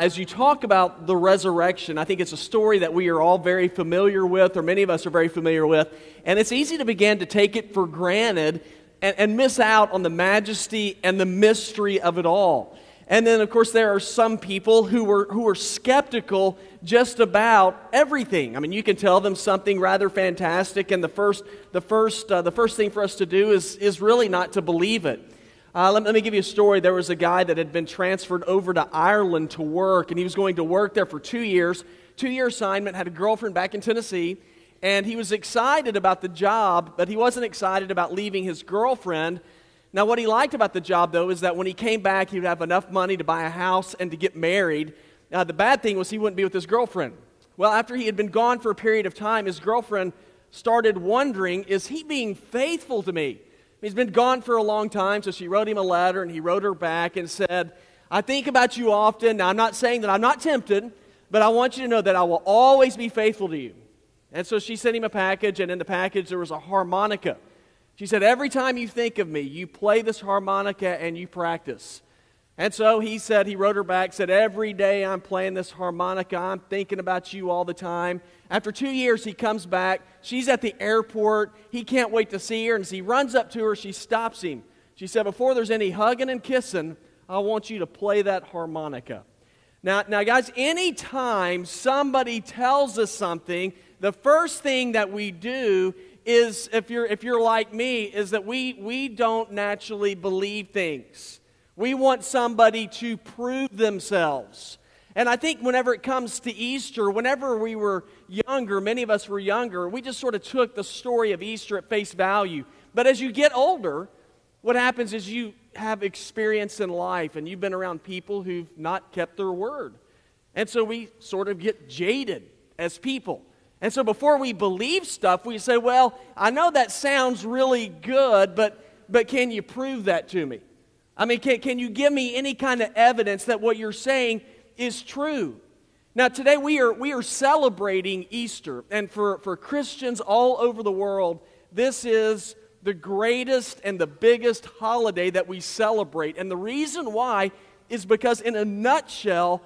As you talk about the resurrection, I think it's a story that we are all very familiar with, or many of us are very familiar with, and it's easy to begin to take it for granted and, and miss out on the majesty and the mystery of it all. And then, of course, there are some people who were, who are skeptical just about everything. I mean, you can tell them something rather fantastic, and the first, the first, uh, the first thing for us to do is, is really not to believe it. Uh, let, let, me give you a story. There was a guy that had been transferred over to Ireland to work, and he was going to work there for two years. Two year assignment, had a girlfriend back in Tennessee, and he was excited about the job, but he wasn't excited about leaving his girlfriend. Now, what he liked about the job, though, is that when he came back, he would have enough money to buy a house and to get married. Now, the bad thing was he wouldn't be with his girlfriend. Well, after he had been gone for a period of time, his girlfriend started wondering, is he being faithful to me? He's been gone for a long time, so she wrote him a letter, and he wrote her back and said, I think about you often. Now, I'm not saying that I'm not tempted, but I want you to know that I will always be faithful to you. And so she sent him a package, and in the package there was a harmonica. She said, Every time you think of me, you play this harmonica and you practice. And so he said, he wrote her back, said, Every day I'm playing this harmonica. I'm thinking about you all the time. After two years, he comes back. She's at the airport. He can't wait to see her. And as he runs up to her, she stops him. She said, Before there's any hugging and kissing, I want you to play that harmonica. Now, now, guys, anytime somebody tells us something, the first thing that we do is, if you're, if you're like me, is that we, we don't naturally believe things. We want somebody to prove themselves. And I think whenever it comes to Easter, whenever we were younger, many of us were younger, we just sort of took the story of Easter at face value. But as you get older, what happens is you have experience in life and you've been around people who've not kept their word. And so we sort of get jaded as people. And so before we believe stuff, we say, well, I know that sounds really good, but, but can you prove that to me? I mean, can, can you give me any kind of evidence that what you're saying is true? Now, today we are, we are celebrating Easter, and for, for Christians all over the world, this is the greatest and the biggest holiday that we celebrate. And the reason why is because, in a nutshell,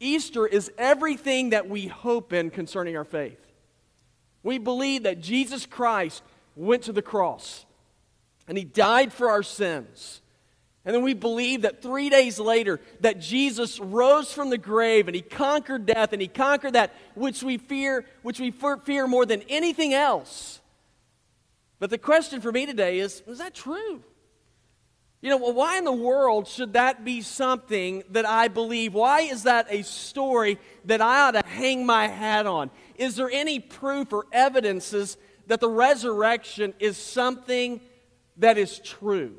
Easter is everything that we hope in concerning our faith. We believe that Jesus Christ went to the cross and he died for our sins. And then we believe that three days later that Jesus rose from the grave and he conquered death and he conquered that which we fear, which we fear more than anything else. But the question for me today is, is that true? You know, why in the world should that be something that I believe? Why is that a story that I ought to hang my hat on? Is there any proof or evidences that the resurrection is something that is true?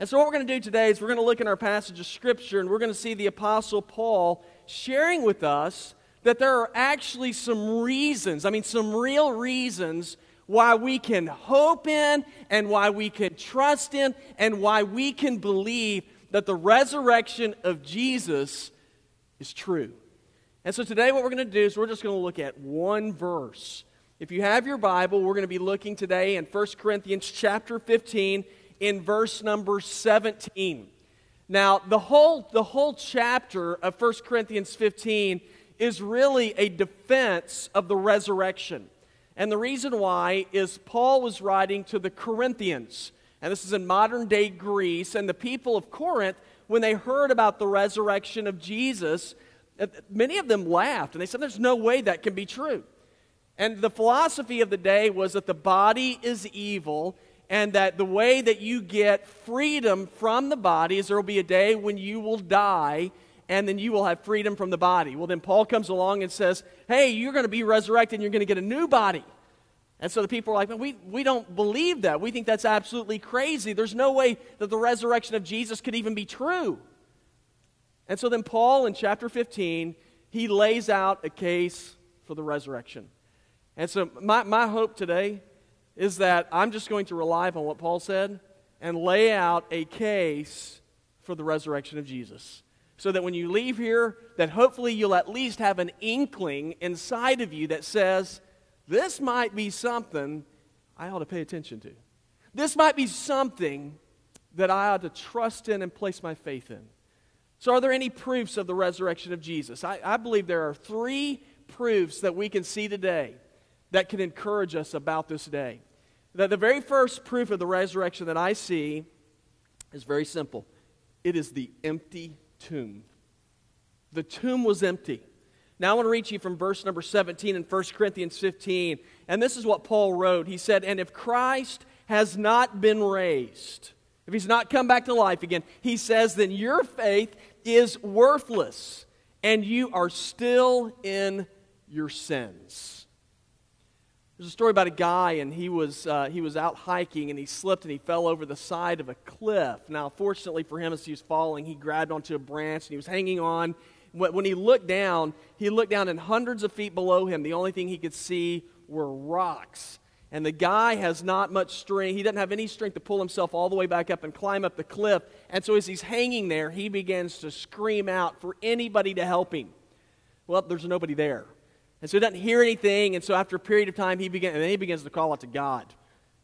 And so, what we're going to do today is we're going to look in our passage of Scripture and we're going to see the Apostle Paul sharing with us that there are actually some reasons, I mean, some real reasons why we can hope in and why we can trust in and why we can believe that the resurrection of Jesus is true. And so today, what we're going to do is we're just going to look at one verse. If you have your Bible, we're going to be looking today in 1 Corinthians chapter 15 in verse number 17. Now, the whole, the whole chapter of 1 Corinthians 15 is really a defense of the resurrection. And the reason why is Paul was writing to the Corinthians, and this is in modern day Greece, and the people of Corinth, when they heard about the resurrection of Jesus, uh, many of them laughed, and they said, There's no way that can be true. And the philosophy of the day was that the body is evil and that the way that you get freedom from the body is there will be a day when you will die and then you will have freedom from the body. Well, then Paul comes along and says, Hey, you're going to be resurrected and you're going to get a new body. And so the people are like, we, we don't believe that. We think that's absolutely crazy. There's no way that the resurrection of Jesus could even be true. And so then Paul in chapter 15, he lays out a case for the resurrection. And so my, my hope today is that I'm just going to rely upon what Paul said and lay out a case for the resurrection of Jesus. So that when you leave here, that hopefully you'll at least have an inkling inside of you that says, this might be something I ought to pay attention to. This might be something that I ought to trust in and place my faith in. So, are there any proofs of the resurrection of Jesus? I, I believe there are three proofs that we can see today that can encourage us about this day. The, the very first proof of the resurrection that I see is very simple it is the empty tomb. The tomb was empty. Now I want to read you from verse number 17 in 1 Corinthians 15. And this is what Paul wrote. He said, And if Christ has not been raised, if he's not come back to life again, he says, then your faith is worthless and you are still in your sins. There's a story about a guy, and he was, uh, he was out hiking, and he slipped and he fell over the side of a cliff. Now, fortunately for him, as he was falling, he grabbed onto a branch and he was hanging on. When he looked down, he looked down, and hundreds of feet below him, the only thing he could see were rocks. And the guy has not much strength. He doesn't have any strength to pull himself all the way back up and climb up the cliff. And so, as he's hanging there, he begins to scream out for anybody to help him. Well, there's nobody there. And so he doesn't hear anything. And so after a period of time, he begins, and then he begins to call out to God.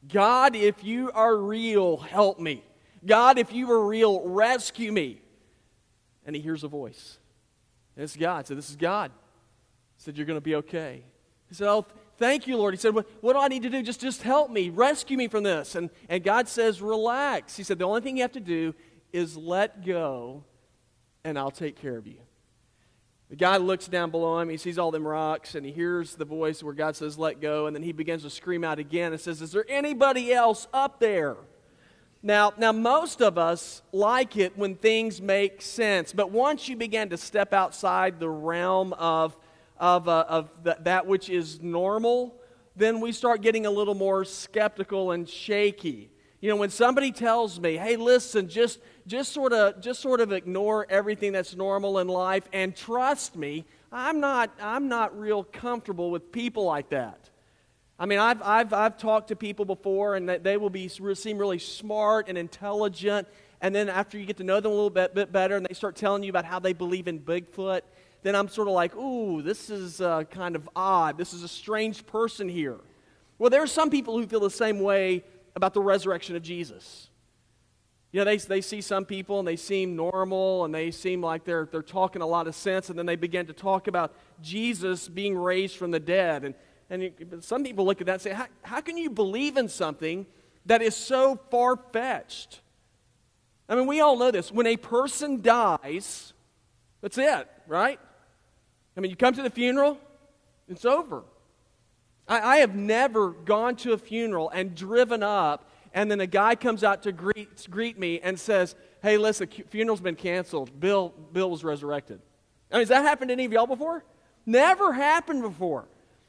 God, if you are real, help me. God, if you are real, rescue me. And he hears a voice. And it's God. So this is God. He said, You're going to be okay. He said, Oh, thank you, Lord. He said, What, what do I need to do? Just, just help me. Rescue me from this. And, and God says, Relax. He said, The only thing you have to do is let go, and I'll take care of you. The guy looks down below him. He sees all them rocks, and he hears the voice where God says, Let go. And then he begins to scream out again and says, Is there anybody else up there? Now, now, most of us like it when things make sense, but once you begin to step outside the realm of, of, uh, of the, that which is normal, then we start getting a little more skeptical and shaky. You know, when somebody tells me, hey, listen, just, just, sort of, just sort of ignore everything that's normal in life and trust me, I'm not, I'm not real comfortable with people like that. I mean, I've, I've, I've talked to people before, and they will be, seem really smart and intelligent. And then after you get to know them a little bit, bit better and they start telling you about how they believe in Bigfoot, then I'm sort of like, ooh, this is uh, kind of odd. This is a strange person here. Well, there are some people who feel the same way about the resurrection of Jesus. You know, they, they see some people and they seem normal and they seem like they're, they're talking a lot of sense, and then they begin to talk about Jesus being raised from the dead. And, and some people look at that and say, how, how can you believe in something that is so far fetched? I mean, we all know this. When a person dies, that's it, right? I mean, you come to the funeral, it's over. I, I have never gone to a funeral and driven up, and then a guy comes out to greet, greet me and says, Hey, listen, funeral's been canceled. Bill, Bill was resurrected. I mean, has that happened to any of y'all before? Never happened before.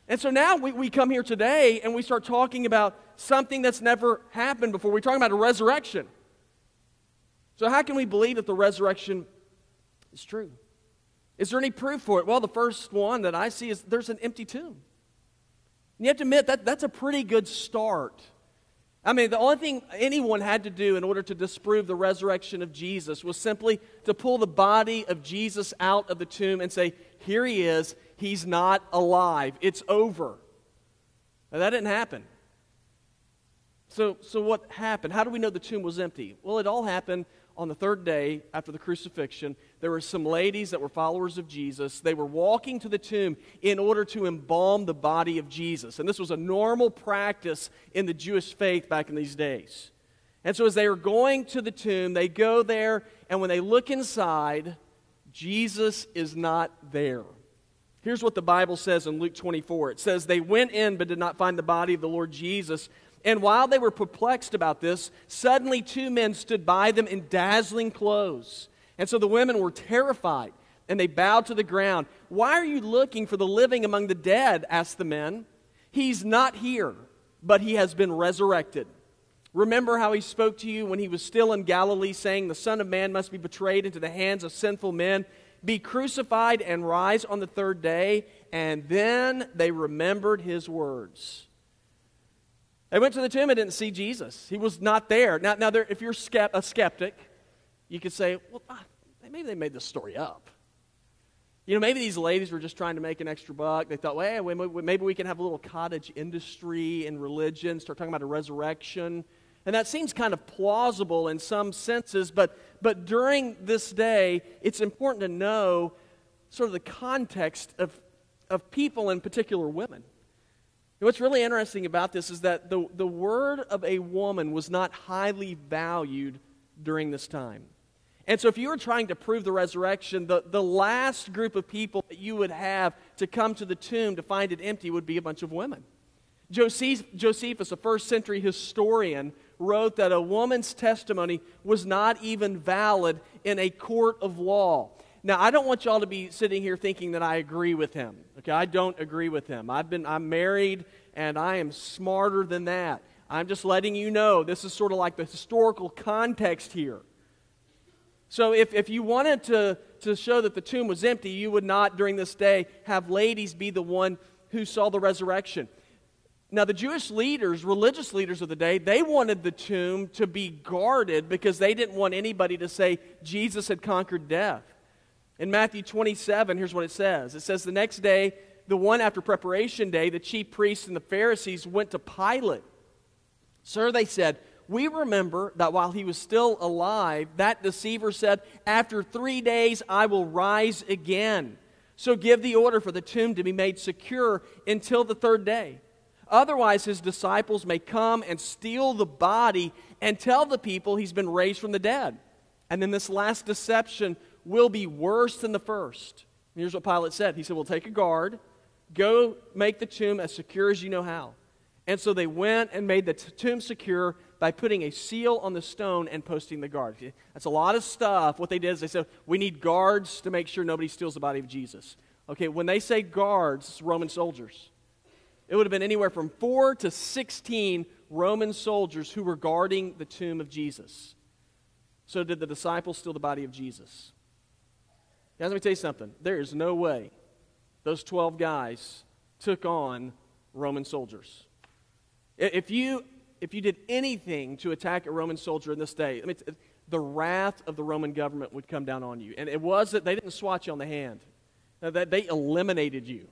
And so now we, we come here today and we start talking about something that's never happened before. We're talking about a resurrection. So, how can we believe that the resurrection is true? Is there any proof for it? Well, the first one that I see is there's an empty tomb. And you have to admit that that's a pretty good start. I mean, the only thing anyone had to do in order to disprove the resurrection of Jesus was simply to pull the body of Jesus out of the tomb and say, Here he is, he's not alive, it's over. Now, that didn't happen. So, so what happened? How do we know the tomb was empty? Well, it all happened on the third day after the crucifixion, there were some ladies that were followers of Jesus. They were walking to the tomb in order to embalm the body of Jesus. And this was a normal practice in the Jewish faith back in these days. And so, as they were going to the tomb, they go there, and when they look inside, Jesus is not there. Here's what the Bible says in Luke 24 it says, They went in but did not find the body of the Lord Jesus. And while they were perplexed about this, suddenly two men stood by them in dazzling clothes. And so the women were terrified and they bowed to the ground. Why are you looking for the living among the dead? asked the men. He's not here, but he has been resurrected. Remember how he spoke to you when he was still in Galilee, saying, The Son of Man must be betrayed into the hands of sinful men, be crucified, and rise on the third day. And then they remembered his words. They went to the tomb and didn't see Jesus. He was not there. Now, now if you're a skeptic, you could say, well, maybe they made this story up. You know, maybe these ladies were just trying to make an extra buck. They thought, well, hey, maybe we can have a little cottage industry in religion, start talking about a resurrection. And that seems kind of plausible in some senses, but, but during this day, it's important to know sort of the context of, of people, in particular women. What's really interesting about this is that the, the word of a woman was not highly valued during this time. And so, if you were trying to prove the resurrection, the, the last group of people that you would have to come to the tomb to find it empty would be a bunch of women. Josephus, a first century historian, wrote that a woman's testimony was not even valid in a court of law. Now, I don't want y'all to be sitting here thinking that I agree with him. Okay, I don't agree with him. I've been I'm married and I am smarter than that. I'm just letting you know this is sort of like the historical context here. So if, if you wanted to, to show that the tomb was empty, you would not during this day have ladies be the one who saw the resurrection. Now, the Jewish leaders, religious leaders of the day, they wanted the tomb to be guarded because they didn't want anybody to say Jesus had conquered death. In Matthew 27, here's what it says it says, The next day, the one after preparation day, the chief priests and the Pharisees went to Pilate. Sir, they said, we remember that while he was still alive, that deceiver said, After three days I will rise again. So give the order for the tomb to be made secure until the third day. Otherwise, his disciples may come and steal the body and tell the people he's been raised from the dead. And then this last deception will be worse than the first. And here's what Pilate said He said, Well, take a guard, go make the tomb as secure as you know how. And so they went and made the t- tomb secure by putting a seal on the stone and posting the guard. That's a lot of stuff. What they did is they said, We need guards to make sure nobody steals the body of Jesus. Okay, when they say guards, Roman soldiers. It would have been anywhere from 4 to 16 Roman soldiers who were guarding the tomb of Jesus. So, did the disciples steal the body of Jesus? Guys, let me tell you something. There is no way those 12 guys took on Roman soldiers. If you, if you did anything to attack a Roman soldier in this day, I mean, the wrath of the Roman government would come down on you. And it was that they didn't swat you on the hand, that they eliminated you.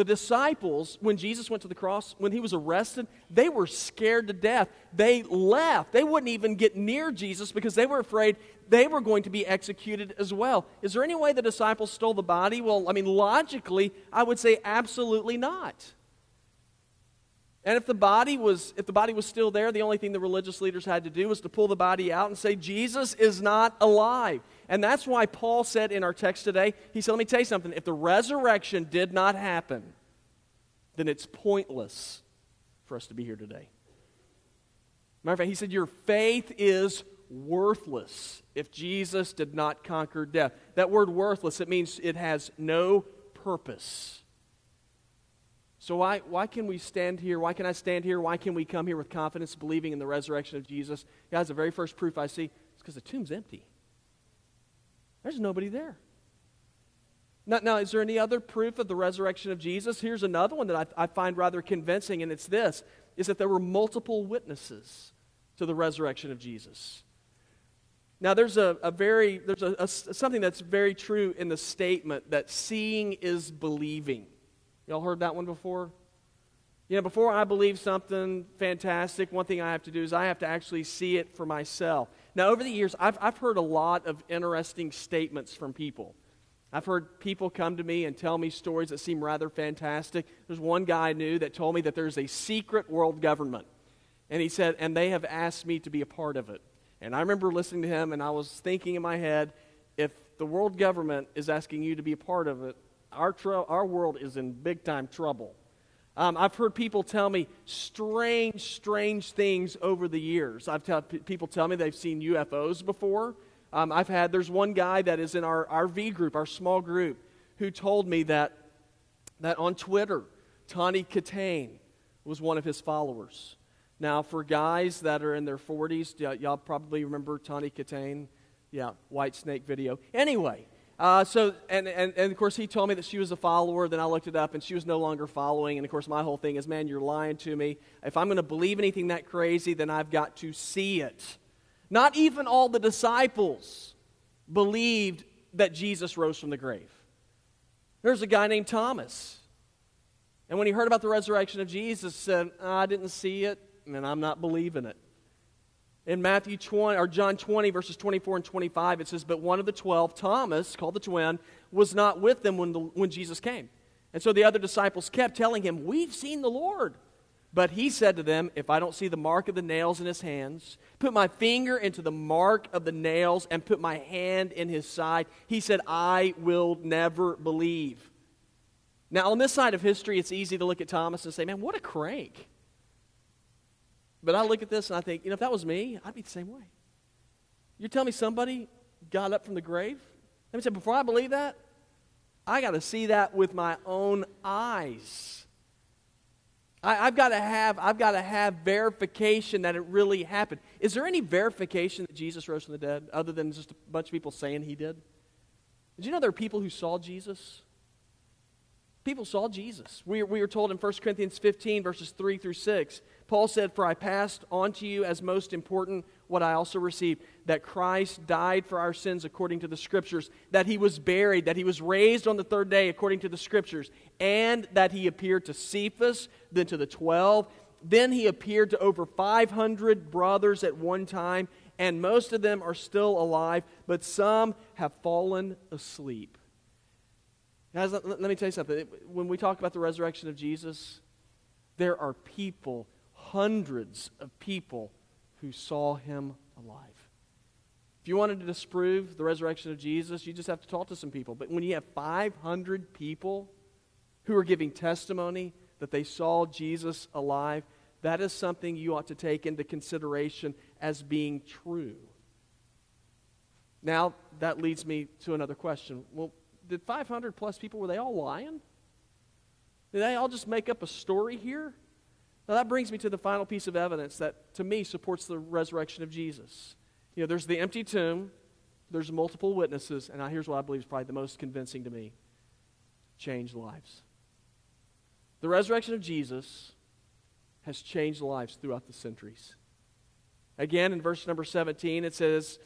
The disciples, when Jesus went to the cross, when he was arrested, they were scared to death. They left. They wouldn't even get near Jesus because they were afraid they were going to be executed as well. Is there any way the disciples stole the body? Well, I mean, logically, I would say absolutely not. And if the body was if the body was still there, the only thing the religious leaders had to do was to pull the body out and say Jesus is not alive. And that's why Paul said in our text today, he said, let me tell you something, if the resurrection did not happen, then it's pointless for us to be here today. Matter of fact, he said, Your faith is worthless if Jesus did not conquer death. That word worthless, it means it has no purpose. So, why, why can we stand here? Why can I stand here? Why can we come here with confidence, believing in the resurrection of Jesus? Guys, the very first proof I see is because the tomb's empty. There's nobody there. Now, now, is there any other proof of the resurrection of Jesus? Here's another one that I, I find rather convincing, and it's this is that there were multiple witnesses to the resurrection of Jesus. Now, there's a, a very, there's a, a, something that's very true in the statement that seeing is believing. Y'all heard that one before? You know, before I believe something fantastic, one thing I have to do is I have to actually see it for myself. Now, over the years, I've, I've heard a lot of interesting statements from people. I've heard people come to me and tell me stories that seem rather fantastic. There's one guy I knew that told me that there's a secret world government. And he said, and they have asked me to be a part of it. And I remember listening to him, and I was thinking in my head, if the world government is asking you to be a part of it, our, tr- our world is in big time trouble. Um, I've heard people tell me strange, strange things over the years. I've had p- people tell me they've seen UFOs before. Um, I've had, there's one guy that is in our, our V group, our small group, who told me that, that on Twitter, Tawny Kitaen was one of his followers. Now, for guys that are in their 40s, y- y'all probably remember Tawny Kitaen. Yeah, Whitesnake video. Anyway, uh, so, and, and, and of course, he told me that she was a follower. Then I looked it up, and she was no longer following. And of course, my whole thing is, man, you're lying to me. If I'm going to believe anything that crazy, then I've got to see it. Not even all the disciples believed that Jesus rose from the grave. There's a guy named Thomas. And when he heard about the resurrection of Jesus, said, I didn't see it. and I'm not believing it. In Matthew 20, or John 20, verses 24 and 25, it says, But one of the twelve, Thomas, called the twin, was not with them when, the, when Jesus came. And so the other disciples kept telling him, We've seen the Lord. But he said to them, If I don't see the mark of the nails in his hands, put my finger into the mark of the nails, and put my hand in his side, he said, I will never believe. Now, on this side of history, it's easy to look at Thomas and say, Man, what a crank. But I look at this and I think, you know, if that was me, I'd be the same way. You're telling me somebody got up from the grave? Let me say, before I believe that, I got to see that with my own eyes. I, have got to have I've got to have verification that it really happened. Is there any verification that Jesus rose from the dead other than just a bunch of people saying he did? Did you know there are people who saw Jesus? People saw Jesus. We, we are told in 1 Corinthians 15, verses 3 through 6, Paul said, For I passed on to you as most important what I also received that Christ died for our sins according to the Scriptures, that he was buried, that he was raised on the third day according to the Scriptures, and that he appeared to Cephas, then to the twelve. Then he appeared to over 500 brothers at one time, and most of them are still alive, but some have fallen asleep. Guys, let, let me tell you something. When we talk about the resurrection of Jesus, there are people, hundreds of people, who saw him alive. If you wanted to disprove the resurrection of Jesus, you just have to talk to some people. But when you have 500 people who are giving testimony that they saw Jesus alive, that is something you ought to take into consideration as being true. Now, that leads me to another question. Well, did 500 plus people, were they all lying? Did they all just make up a story here? Now, that brings me to the final piece of evidence that, to me, supports the resurrection of Jesus. You know, there's the empty tomb, there's multiple witnesses, and here's what I believe is probably the most convincing to me changed lives. The resurrection of Jesus has changed lives throughout the centuries. Again, in verse number 17, it says,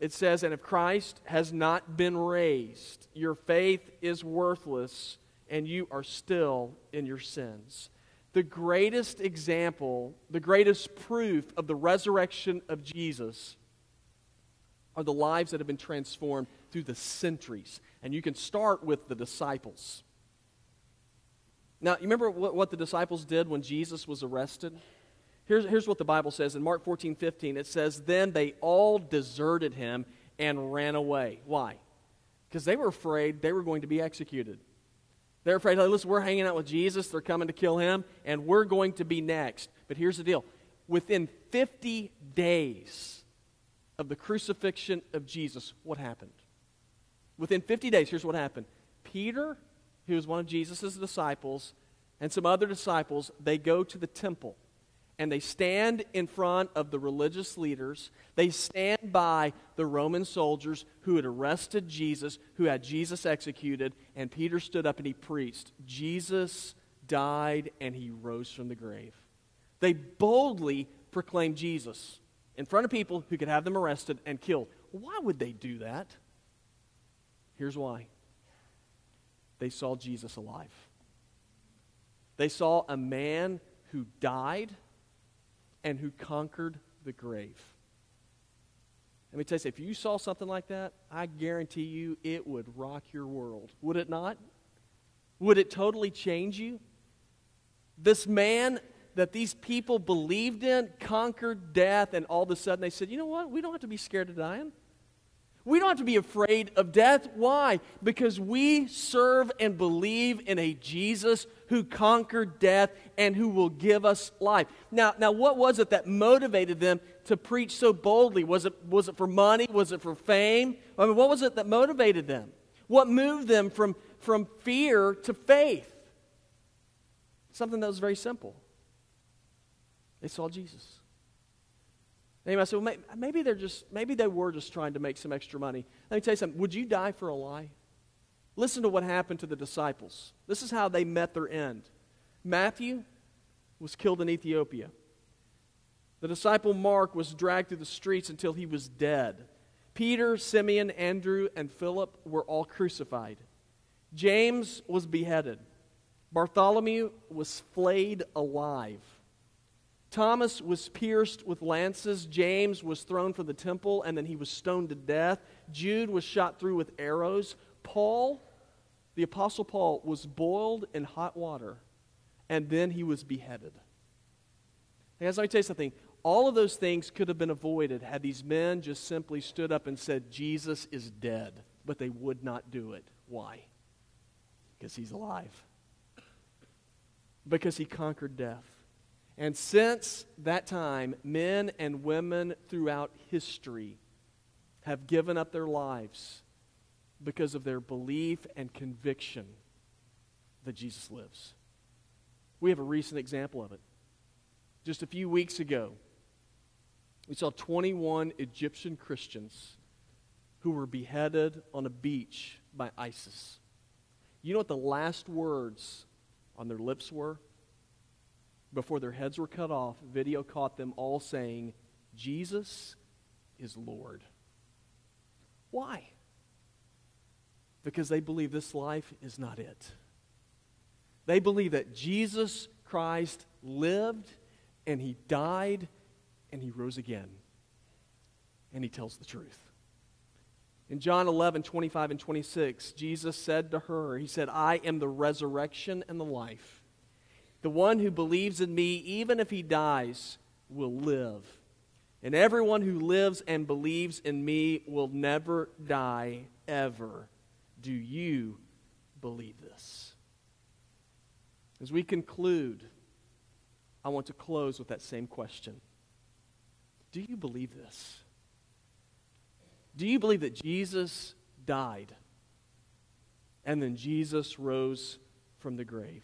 it says, And if Christ has not been raised, your faith is worthless, and you are still in your sins. The greatest example, the greatest proof of the resurrection of Jesus are the lives that have been transformed through the centuries. And you can start with the disciples. Now, you remember what, what the disciples did when Jesus was arrested? Here's, here's what the Bible says in Mark 14, 15. It says, Then they all deserted him and ran away. Why? Because they were afraid they were going to be executed. They're afraid, hey, listen, we're hanging out with Jesus, they're coming to kill him, and we're going to be next. But here's the deal within 50 days of the crucifixion of Jesus, what happened? Within 50 days, here's what happened Peter, who was one of Jesus' disciples, and some other disciples, they go to the temple and they stand in front of the religious leaders. They stand by the Roman soldiers who had arrested Jesus, who had Jesus executed, and Peter stood up and he preached Jesus died and he rose from the grave. They boldly proclaimed Jesus in front of people who could have them arrested and killed. Why would they do that? Here's why they saw Jesus alive. They saw a man who died and who conquered the grave. Let me tell you, if you saw something like that, I guarantee you it would rock your world. Would it not? Would it totally change you? This man that these people believed in conquered death, and all of a sudden they said, you know what? We don't have to be scared of dying. We don't have to be afraid of death. Why? Because we serve and believe in a Jesus who conquered death and who will give us life. Now, now what was it that motivated them to preach so boldly? Was it, was it for money? Was it for fame? I mean, what was it that motivated them? What moved them from, from fear to faith? Something that was very simple. They saw Jesus. They might say, well, maybe they're just, maybe they were just trying to make some extra money. Let me tell you something. Would you die for a lie? Listen to what happened to the disciples. This is how they met their end. Matthew was killed in Ethiopia. The disciple Mark was dragged through the streets until he was dead. Peter, Simeon, Andrew, and Philip were all crucified. James was beheaded. Bartholomew was flayed alive. Thomas was pierced with lances. James was thrown from the temple and then he was stoned to death. Jude was shot through with arrows. Paul, the Apostle Paul, was boiled in hot water and then he was beheaded. Guys, let me tell you something. All of those things could have been avoided had these men just simply stood up and said, Jesus is dead. But they would not do it. Why? Because he's alive. Because he conquered death. And since that time, men and women throughout history have given up their lives because of their belief and conviction that Jesus lives. We have a recent example of it. Just a few weeks ago, we saw 21 Egyptian Christians who were beheaded on a beach by ISIS. You know what the last words on their lips were? Before their heads were cut off, video caught them all saying, Jesus is Lord. Why? Because they believe this life is not it. They believe that Jesus Christ lived and he died and he rose again. And he tells the truth. In John 11, 25 and 26, Jesus said to her, He said, I am the resurrection and the life. The one who believes in me, even if he dies, will live. And everyone who lives and believes in me will never die, ever. Do you believe this? As we conclude, I want to close with that same question Do you believe this? Do you believe that Jesus died and then Jesus rose from the grave?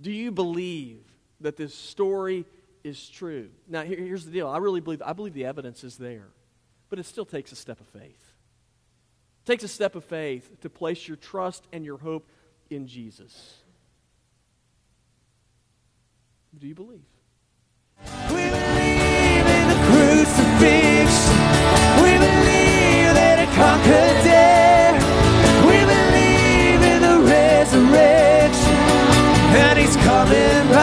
Do you believe that this story is true? Now, here, here's the deal. I really believe, I believe the evidence is there, but it still takes a step of faith. It takes a step of faith to place your trust and your hope in Jesus. Do you believe? We believe in the crucifix. We believe that it conquered. I've been